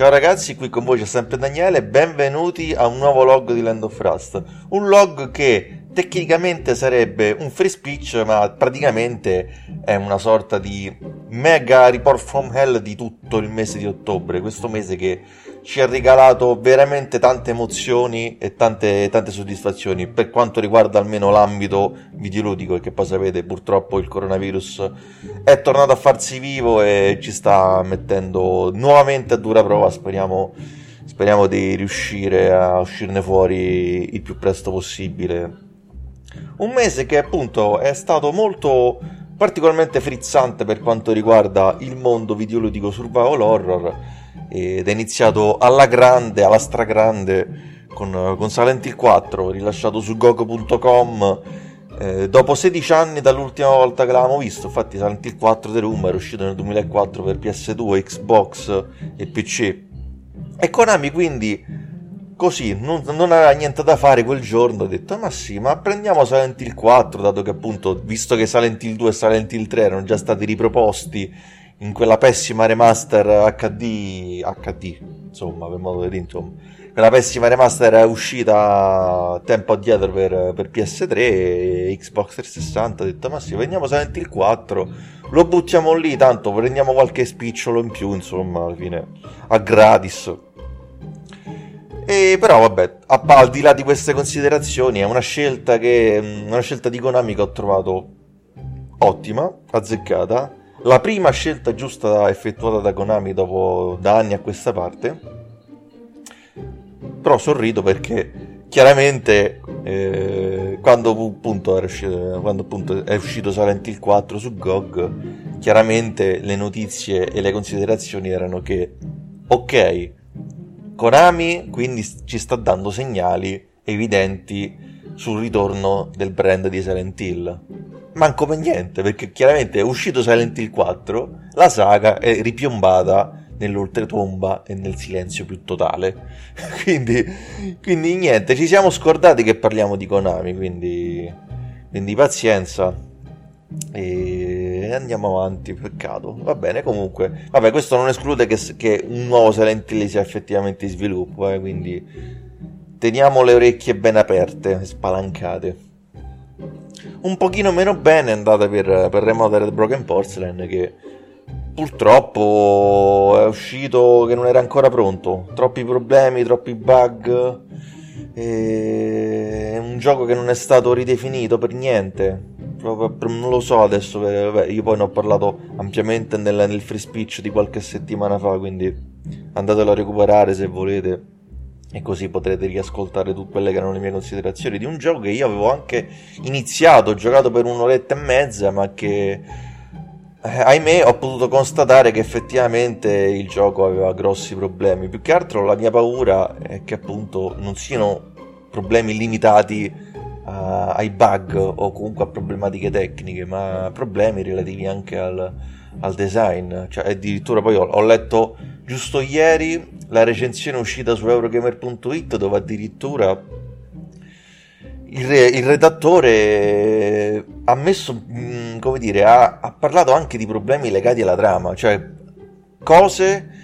Ciao ragazzi, qui con voi c'è sempre Daniele, benvenuti a un nuovo log di Land of Rust. Un log che tecnicamente sarebbe un free speech, ma praticamente è una sorta di mega report from hell di tutto il mese di ottobre, questo mese che ci ha regalato veramente tante emozioni e tante, tante soddisfazioni. Per quanto riguarda almeno l'ambito videoludico che poi sapete purtroppo il coronavirus è tornato a farsi vivo e ci sta mettendo nuovamente a dura prova. Speriamo, speriamo di riuscire a uscirne fuori il più presto possibile. Un mese che appunto è stato molto particolarmente frizzante per quanto riguarda il mondo videoludico survival horror ed è iniziato alla grande, alla stragrande con, con Silent Hill 4 rilasciato su gogo.com eh, dopo 16 anni dall'ultima volta che l'avevamo visto. Infatti Silent Hill 4 The Room era uscito nel 2004 per PS2, Xbox e PC e Konami quindi così non, non, aveva niente da fare quel giorno ho detto ma sì ma prendiamo Silent Hill 4 dato che appunto visto che Silent Hill 2 e Silent Hill 3 erano già stati riproposti in quella pessima remaster HD, HD insomma, per modo di dire, insomma. Quella pessima remaster è uscita tempo addietro per, per PS3 e Xbox 360. Ho detto, ma sì, prendiamo Silent Hill 4, lo buttiamo lì, tanto prendiamo qualche spicciolo in più, insomma, alla fine, a gratis. E però vabbè, al di là di queste considerazioni, è una scelta che una scelta di Konami che ho trovato ottima, azzeccata la prima scelta giusta effettuata da Konami dopo da anni a questa parte. Però sorrido perché chiaramente eh, quando, appunto uscito, quando appunto è uscito Silent Hill 4 su GOG, chiaramente le notizie e le considerazioni erano che ok, Konami quindi ci sta dando segnali evidenti sul ritorno del brand di Silent Hill manco per niente, perché chiaramente è uscito Silent Hill 4, la saga è ripiombata nell'oltretomba e nel silenzio più totale. quindi, quindi niente, ci siamo scordati che parliamo di Konami, quindi, quindi pazienza. E andiamo avanti, peccato. Va bene, comunque. Vabbè, questo non esclude che, che un nuovo Silent Hill sia effettivamente in sviluppo, eh, quindi teniamo le orecchie ben aperte, spalancate un pochino meno bene è andata per, per Remodeled Broken Porcelain che purtroppo è uscito che non era ancora pronto. Troppi problemi, troppi bug. È un gioco che non è stato ridefinito per niente. Non lo so adesso vabbè, io poi ne ho parlato ampiamente nel, nel free speech di qualche settimana fa quindi andatelo a recuperare se volete e così potrete riascoltare tutte quelle che erano le mie considerazioni di un gioco che io avevo anche iniziato, ho giocato per un'oretta e mezza, ma che eh, ahimè ho potuto constatare che effettivamente il gioco aveva grossi problemi. Più che altro la mia paura è che appunto non siano problemi limitati uh, ai bug o comunque a problematiche tecniche, ma problemi relativi anche al, al design. Cioè, addirittura poi ho, ho letto giusto ieri la recensione uscita su Eurogamer.it dove addirittura il, re, il redattore ha messo, mm, come dire, ha, ha, parlato anche di problemi legati alla trama, cioè cose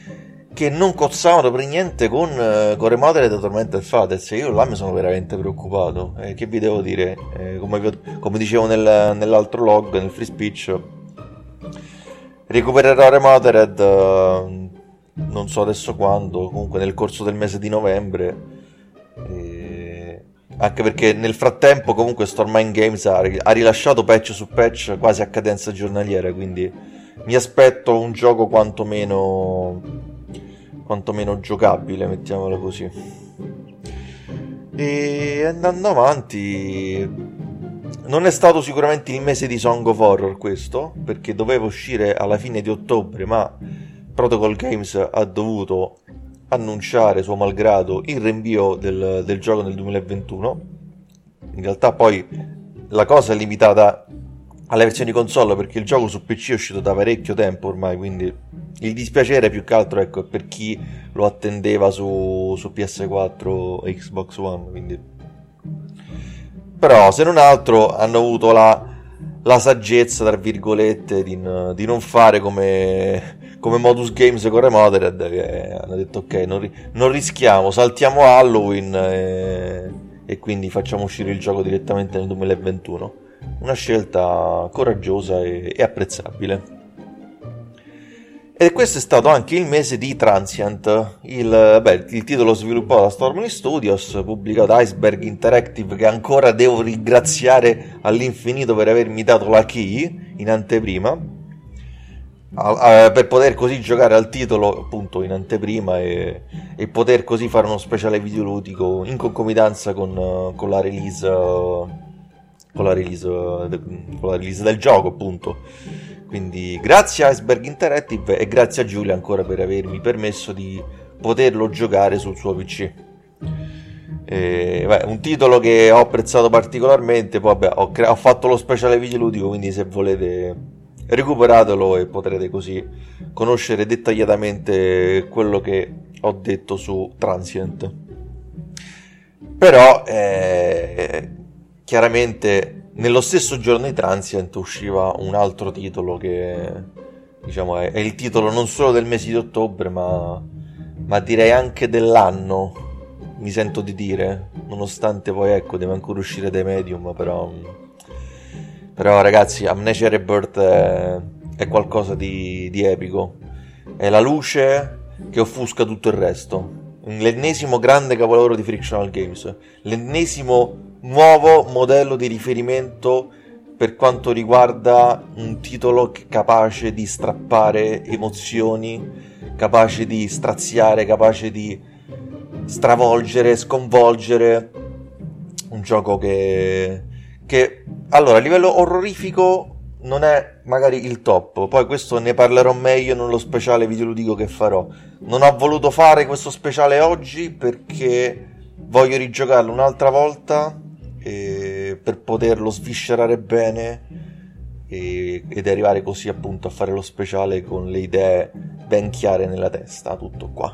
che non cozzavano per niente con, uh, con Remodeled e Tormented Fathers. Io là mi sono veramente preoccupato. Eh, che vi devo dire? Eh, come, come, dicevo nel, nell'altro log, nel free speech, recupererò Remodeled. Uh, non so adesso quando, comunque nel corso del mese di novembre. E... Anche perché nel frattempo comunque Stormine Games ha, ha rilasciato patch su patch quasi a cadenza giornaliera, quindi mi aspetto un gioco quantomeno, quantomeno giocabile, mettiamolo così. E andando avanti, non è stato sicuramente il mese di Song of Horror questo, perché doveva uscire alla fine di ottobre, ma Protocol Games ha dovuto annunciare suo malgrado il rinvio del, del gioco nel 2021. In realtà poi la cosa è limitata alle versioni console perché il gioco su PC è uscito da parecchio tempo ormai, quindi il dispiacere più che altro ecco, è per chi lo attendeva su, su PS4 e Xbox One. Quindi... Però se non altro hanno avuto la, la saggezza, tra virgolette, di, di non fare come come Modus Games con Remodered che hanno detto ok, non, ri- non rischiamo, saltiamo Halloween e, e quindi facciamo uscire il gioco direttamente nel 2021. Una scelta coraggiosa e, e apprezzabile. E questo è stato anche il mese di Transient, il, beh, il titolo sviluppato da Stormly Studios, pubblicato da Iceberg Interactive, che ancora devo ringraziare all'infinito per avermi dato la key in anteprima, a, per poter così giocare al titolo appunto in anteprima e, e poter così fare uno speciale videoludico in concomitanza con, con la release con la release, con la release del gioco appunto quindi grazie a Iceberg Interactive e grazie a Giulia ancora per avermi permesso di poterlo giocare sul suo PC. E, beh, un titolo che ho apprezzato particolarmente, poi vabbè, ho, cre- ho fatto lo speciale video ludico, quindi se volete recuperatelo e potrete così conoscere dettagliatamente quello che ho detto su Transient. Però eh, chiaramente nello stesso giorno di Transient usciva un altro titolo che diciamo è, è il titolo non solo del mese di ottobre ma, ma direi anche dell'anno mi sento di dire nonostante poi ecco deve ancora uscire dai medium però però ragazzi Amnesia Rebirth è, qualcosa di, di epico. È la luce che offusca tutto il resto. L'ennesimo grande capolavoro di Frictional Games. L'ennesimo nuovo modello di riferimento per quanto riguarda un titolo capace di strappare emozioni, capace di straziare, capace di stravolgere, sconvolgere. Un gioco che, che allora a livello orrorifico non è magari il top, poi questo ne parlerò meglio nello speciale videoludico che farò. Non ho voluto fare questo speciale oggi perché voglio rigiocarlo un'altra volta per poterlo sviscerare bene e, ed arrivare così appunto a fare lo speciale con le idee ben chiare nella testa, tutto qua.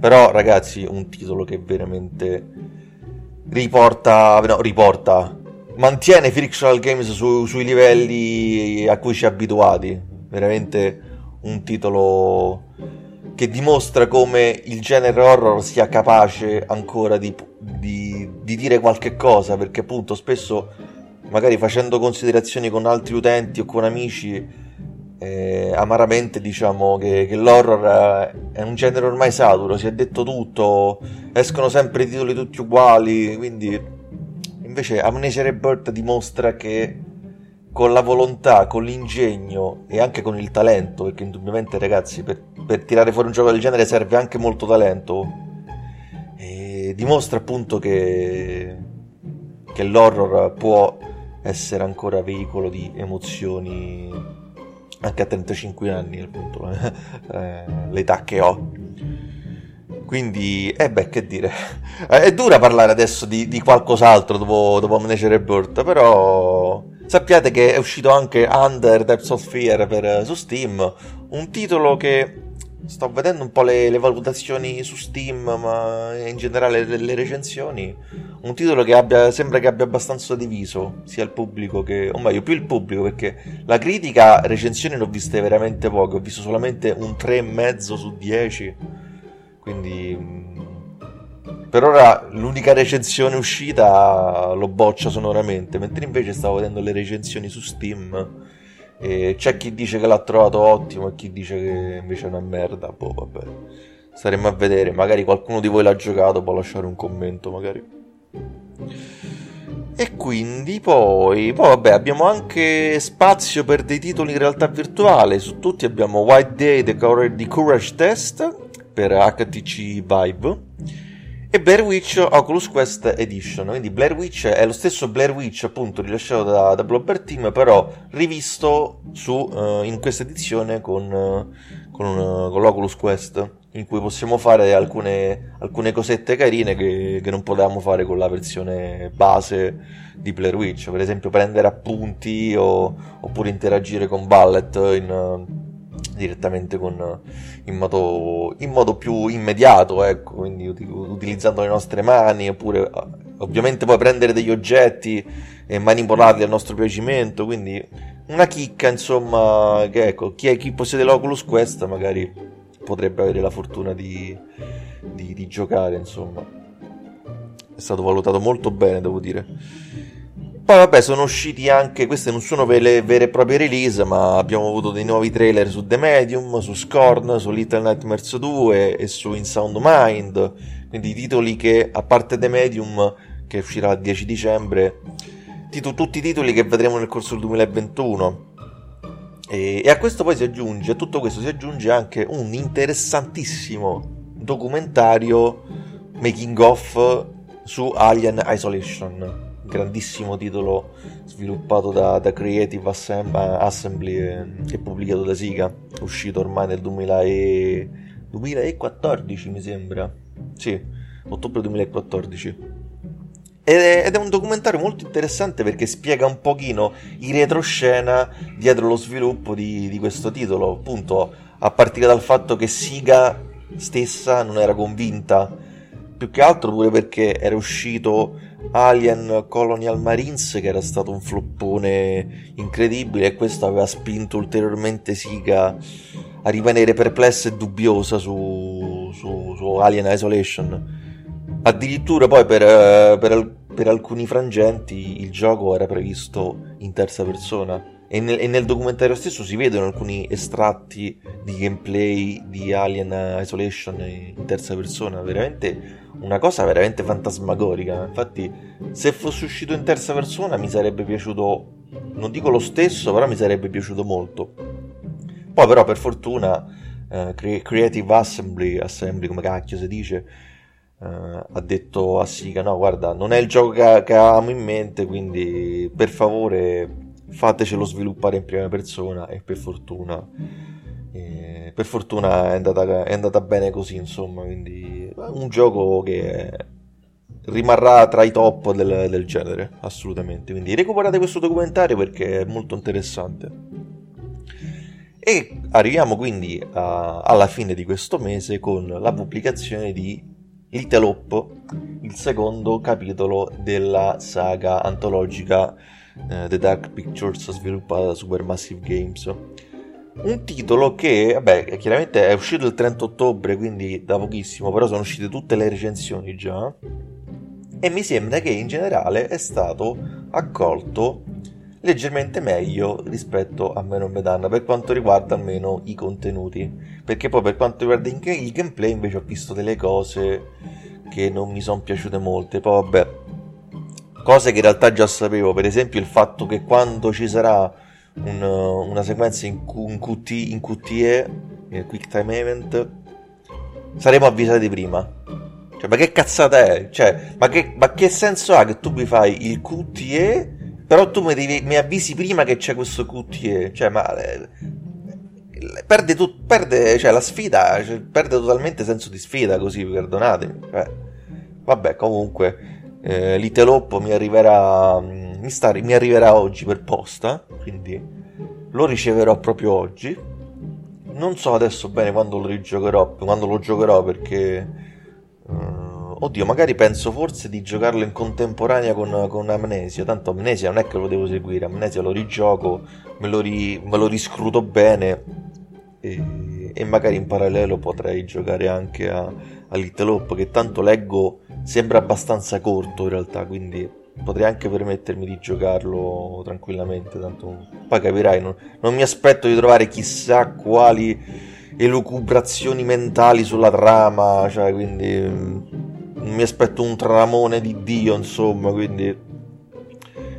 Però ragazzi, un titolo che veramente riporta, no, riporta, mantiene Frictional Games su, sui livelli a cui ci è abituati, veramente un titolo che dimostra come il genere horror sia capace ancora di, di, di, dire qualche cosa, perché appunto spesso, magari facendo considerazioni con altri utenti o con amici, eh, amaramente diciamo che, che, l'horror è un genere ormai saturo, si è detto tutto, escono sempre i titoli tutti uguali, quindi invece Amnesia Rebirth dimostra che con la volontà, con l'ingegno e anche con il talento, perché indubbiamente ragazzi per, per tirare fuori un gioco del genere serve anche molto talento, e dimostra appunto che, che l'horror può essere ancora veicolo di emozioni anche a 35 anni, appunto, eh, l'età che ho. Quindi, eh beh, che dire, è dura parlare adesso di, di qualcos'altro dopo, dopo Amnesia Rebirth, però Sappiate che è uscito anche Under Depths of Fear per, su Steam, un titolo che sto vedendo un po' le, le, valutazioni su Steam, ma in generale le, le recensioni. Un titolo che abbia, sembra che abbia abbastanza diviso sia il pubblico che, o meglio, più il pubblico perché la critica, recensioni ne ho viste veramente poche, ho visto solamente un 3,5 su 10. Quindi per ora l'unica recensione uscita lo boccia sonoramente, mentre invece stavo vedendo le recensioni su Steam e c'è chi dice che l'ha trovato ottimo e chi dice che invece è una merda. Boh, vabbè. Staremo a vedere, magari qualcuno di voi l'ha giocato, può lasciare un commento magari. E quindi poi, poi vabbè, abbiamo anche spazio per dei titoli in realtà virtuale. Su tutti abbiamo White Day The Courage Test per HTC Vive e Blair Witch Oculus Quest Edition. Quindi Blair Witch è lo stesso Blair Witch appunto rilasciato da, da Blobber Team, però rivisto su, uh, in questa edizione con, uh, con, uh, con, l'Oculus Quest, in cui possiamo fare alcune, alcune cosette carine che, che, non potevamo fare con la versione base di Blair Witch, per esempio prendere appunti o, oppure interagire con Ballet in direttamente con, in, modo, in modo più immediato, ecco, quindi utilizzando le nostre mani, oppure ovviamente poi prendere degli oggetti e manipolarli al nostro piacimento, quindi una chicca, insomma, che ecco, chi, è, chi possiede l'Oculus Quest magari potrebbe avere la fortuna di, di, di giocare, insomma. È stato valutato molto bene, devo dire. Poi vabbè, sono usciti anche, queste non sono vere, vere e proprie release, ma abbiamo avuto dei nuovi trailer su The Medium, su Scorn, su Little Nightmares 2 e su In Sound Mind, quindi titoli che, a parte The Medium, che uscirà il 10 dicembre, tito- tutti i titoli che vedremo nel corso del 2021. E, e a questo poi si aggiunge, a tutto questo si aggiunge anche un interessantissimo documentario making of su Alien Isolation grandissimo titolo sviluppato da, da Creative Assembly e, e, pubblicato da Siga, uscito ormai nel 2000 e... 2014 mi sembra, sì, ottobre 2014. Ed è, ed è, un documentario molto interessante perché spiega un pochino i retroscena dietro lo sviluppo di, di questo titolo, appunto a partire dal fatto che Siga stessa non era convinta, più che altro pure perché era uscito Alien Colonial Marines che era stato un floppone incredibile e questo aveva spinto ulteriormente Siga a rimanere perplessa e dubbiosa su, su, su Alien Isolation. Addirittura poi per, per, per, alcuni frangenti il gioco era previsto in terza persona e nel, e nel, documentario stesso si vedono alcuni estratti di gameplay di Alien Isolation in terza persona veramente una cosa veramente fantasmagorica. Infatti, se fosse uscito in terza persona mi sarebbe piaciuto, non dico lo stesso, però mi sarebbe piaciuto molto. Poi, però, per fortuna, uh, Creative Assembly, Assembly come cacchio si dice, uh, ha detto a Siga: No, guarda, non è il gioco che, che avevamo in mente, quindi per favore fatecelo sviluppare in prima persona. E per fortuna. Eh, per fortuna è andata, è andata bene così, insomma, quindi un gioco che rimarrà tra i top del, del, genere, assolutamente. Quindi recuperate questo documentario perché è molto interessante. E arriviamo quindi a, alla fine di questo mese con la pubblicazione di Little Hope, il secondo capitolo della saga antologica eh, The Dark Pictures sviluppata da Supermassive Games un titolo che, vabbè, chiaramente è uscito il 30 ottobre, quindi da pochissimo, però sono uscite tutte le recensioni già. E mi sembra che in generale è stato accolto leggermente meglio rispetto a Me non me danno per quanto riguarda almeno i contenuti. Perché poi per quanto riguarda il gameplay invece ho visto delle cose che non mi sono piaciute molte. Poi vabbè, cose che in realtà già sapevo, per esempio il fatto che quando ci sarà un, una sequenza in, in, QT, in QTE, il Quick Time Event, saremo avvisati prima. Cioè, ma che cazzata è? Cioè, ma che, ma che senso ha che tu mi fai il QTE, però tu mi, devi, mi avvisi prima che c'è questo QTE? Cioè, ma... Eh, perde, tu, perde cioè, la sfida, cioè, perde totalmente senso di sfida così, perdonatemi. Cioè, vabbè, comunque... Eh, L'Iteloppo mi arriverà mi, sta, mi arriverà oggi per posta, quindi lo riceverò proprio oggi. Non so adesso bene quando lo rigiocherò, quando lo giocherò perché... Uh, oddio, magari penso forse di giocarlo in contemporanea con, con, Amnesia. Tanto Amnesia non è che lo devo seguire, Amnesia lo rigioco, me lo, ri, me lo riscruto bene e, e, magari in parallelo potrei giocare anche a, a Little Hope che tanto leggo sembra abbastanza corto in realtà, quindi potrei anche permettermi di giocarlo tranquillamente. Tanto poi capirai, non, non mi aspetto di trovare chissà quali elucubrazioni mentali sulla trama, cioè quindi mm, non mi aspetto un tramone di Dio, insomma, quindi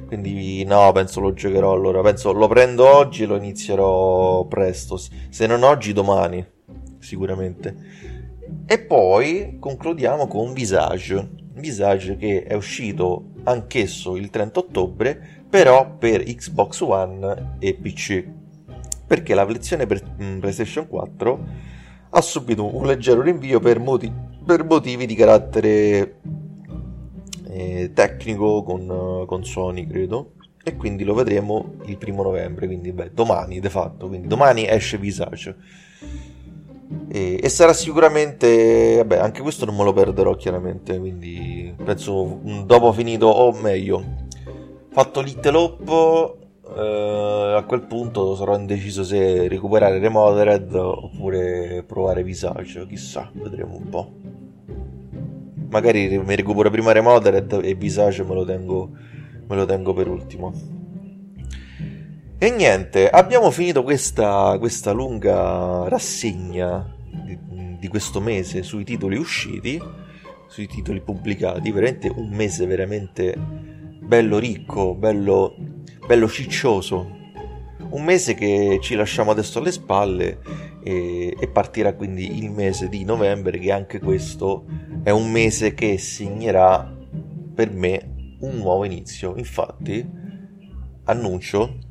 quindi no, penso lo giocherò allora, penso lo prendo oggi e lo inizierò presto, se non oggi domani, sicuramente. E poi concludiamo con Visage, Visage che è uscito anch'esso il 30 ottobre, però per Xbox One e PC, perché la versione per mm, PlayStation 4 ha subito un leggero rinvio per, moti- per motivi di carattere eh, tecnico con, con Sony, credo, e quindi lo vedremo il primo novembre, quindi beh, domani de fatto, quindi domani esce Visage. E, e, sarà sicuramente, vabbè, anche questo non me lo perderò chiaramente, quindi penso dopo finito o meglio, fatto Little Hope, eh, quel punto sarò indeciso se recuperare Remothered oppure provare Visage, chissà, vedremo un po'. Magari mi recupero prima Remothered e Visage me lo tengo, me lo tengo per ultimo. E niente, abbiamo finito questa, questa lunga rassegna di, di questo mese sui titoli usciti, sui titoli pubblicati, veramente un mese veramente bello ricco, bello, bello ciccioso. Un mese che ci lasciamo adesso alle spalle e, e, partirà quindi il mese di novembre che anche questo è un mese che segnerà per me un nuovo inizio. Infatti annuncio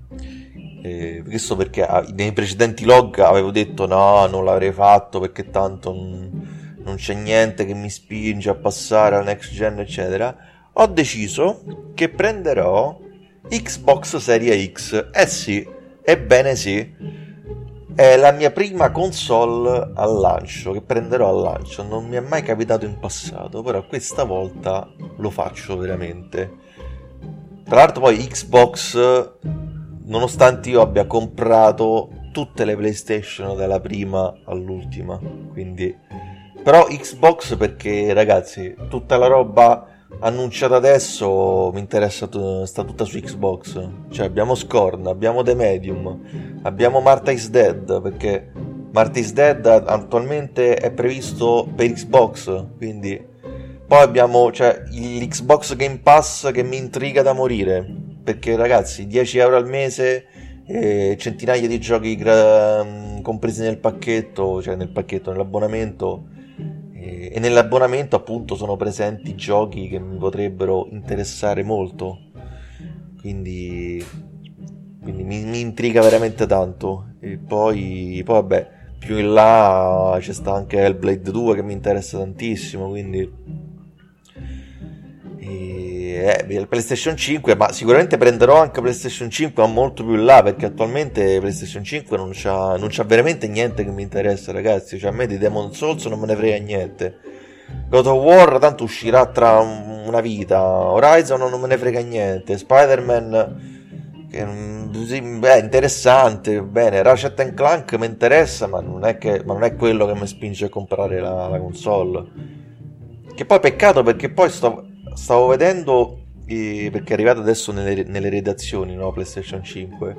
eh, questo perché nei precedenti log avevo detto no, non l'avrei fatto perché tanto non, non c'è niente che mi spinge a passare al next gen, eccetera. Ho deciso che prenderò Xbox Serie X. Eh sì, ebbene sì. È la mia prima console al lancio, che prenderò al lancio. Non mi è mai capitato in passato, però questa volta lo faccio veramente. Tra l'altro poi Xbox nonostante io abbia comprato tutte le PlayStation dalla prima all'ultima, quindi però Xbox perché ragazzi, tutta la roba annunciata adesso mi interessa sta tutta su Xbox. Cioè abbiamo Scorn, abbiamo The Medium, abbiamo Martha is Dead perché Martha is Dead attualmente è previsto per Xbox, quindi poi abbiamo cioè, l'Xbox Game Pass che mi intriga da morire perché ragazzi 10 euro al mese e centinaia di giochi gra- compresi nel pacchetto cioè nel pacchetto nell'abbonamento e, e nell'abbonamento appunto sono presenti giochi che mi potrebbero interessare molto. Quindi, quindi mi, mi, intriga veramente tanto. E poi, poi vabbè più in là c'è sta anche Hellblade 2 che mi interessa tantissimo quindi eh, PlayStation 5, ma sicuramente prenderò anche PlayStation 5 ma molto più in là perché attualmente PlayStation 5 non c'ha, non c'ha veramente niente che mi interessa, ragazzi. Cioè, a me di Demon Souls non me ne frega niente. God of War tanto uscirà tra una vita. Horizon non me ne frega niente. Spider-Man che mm, interessante, bene. Ratchet Clank mi interessa, ma non è, che, ma non è quello che mi spinge a comprare la, la console. Che poi peccato perché poi sto stavo vedendo, eh, perché è arrivato adesso nelle, nelle redazioni, no, PlayStation 5,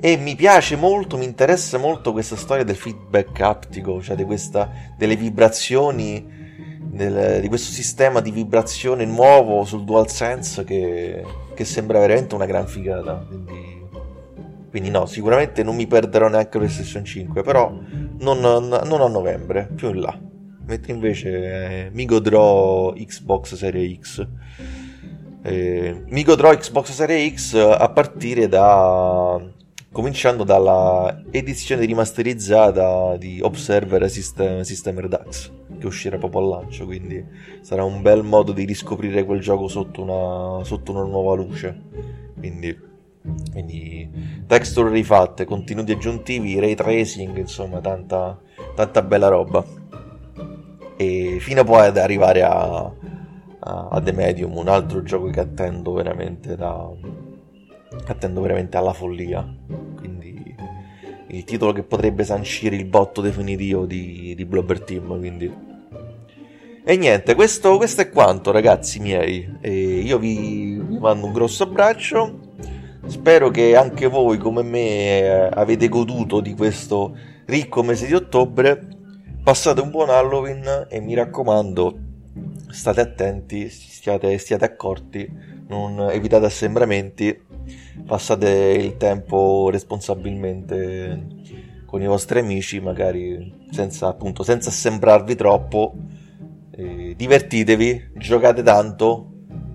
e mi piace molto, mi interessa molto questa storia del feedback aptico, cioè di questa, delle vibrazioni, del, di questo sistema di vibrazione nuovo sul DualSense che, che sembra veramente una gran figata. Quindi, quindi no, sicuramente non mi perderò neanche PlayStation 5, però non, non a novembre, più in là mentre invece eh, mi godrò Xbox Series X. Eh, mi godrò Xbox Series X a partire da cominciando dalla edizione rimasterizzata di Observer System, System Redux che uscirà proprio al lancio quindi sarà un bel modo di riscoprire quel gioco sotto una, sotto una nuova luce quindi, quindi texture rifatte contenuti aggiuntivi ray tracing insomma tanta, tanta bella roba fino poi ad arrivare a, a, a The Medium, un altro gioco che attendo veramente da attendo veramente alla follia. Quindi il titolo che potrebbe sancire il botto definitivo di, di Blobber Team. Quindi. E niente, questo, questo, è quanto, ragazzi miei. E io vi, vi mando un grosso abbraccio. Spero che anche voi, come me, eh, avete goduto di questo ricco mese di ottobre Passate un buon Halloween e mi raccomando, state attenti, stiate, stiate accorti, non evitate assembramenti, passate il tempo responsabilmente con i vostri amici, magari senza, appunto, senza assembrarvi troppo. Eh, divertitevi, giocate tanto.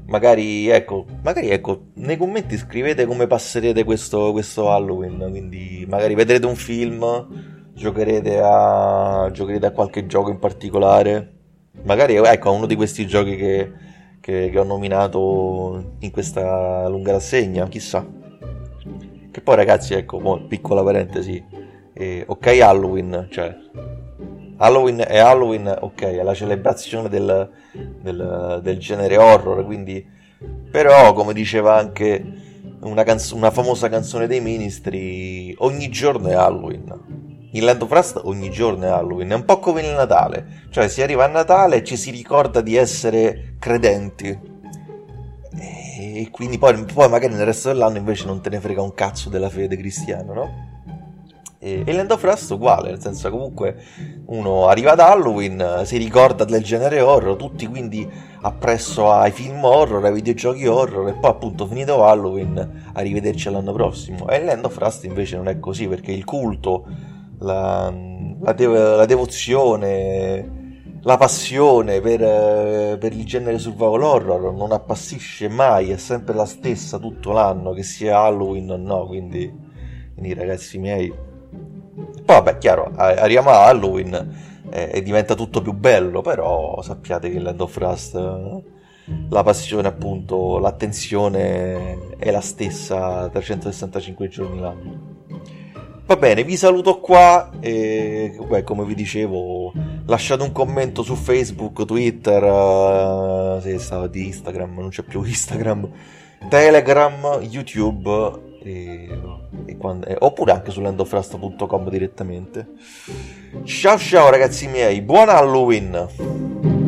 Magari ecco, magari ecco, nei commenti scrivete come passerete questo, questo Halloween. Quindi magari vedrete un film Giocherete a, giocherete a qualche gioco in particolare? Magari ecco, uno di questi giochi che, che, che ho nominato in questa lunga rassegna, chissà. Che poi ragazzi, ecco, piccola parentesi, eh, ok Halloween, cioè Halloween è Halloween, ok, è la celebrazione del, del, del genere horror, quindi però come diceva anche una, canz- una famosa canzone dei Ministri, ogni giorno è Halloween. In Land of Rust ogni giorno è Halloween, è un po' come il Natale, cioè si arriva a Natale e ci si ricorda di essere credenti. E quindi poi, poi magari nel resto dell'anno invece non te ne frega un cazzo della fede cristiana, no? E, e Land of Rust uguale, nel senso comunque uno arriva ad Halloween, si ricorda del genere horror, tutti quindi appresso ai film horror, ai videogiochi horror e poi appunto finito Halloween arrivederci all'anno prossimo. E Land of Rust invece non è così perché il culto, la, la, dev- la devozione, la passione per, per, il genere survival horror non appassisce mai, è sempre la stessa tutto l'anno, che sia Halloween o no, quindi, quindi ragazzi miei poi vabbè, chiaro, arriviamo a Halloween eh, e diventa tutto più bello, però sappiate che Land of Rust la passione appunto, l'attenzione è la stessa 365 giorni l'anno. Va bene, vi saluto qua e beh, come vi dicevo lasciate un commento su Facebook, Twitter, uh, se stava di Instagram, non c'è più Instagram, Telegram, YouTube e, e quando, e, oppure anche su landofrust.com direttamente. Ciao ciao ragazzi miei, buon Halloween!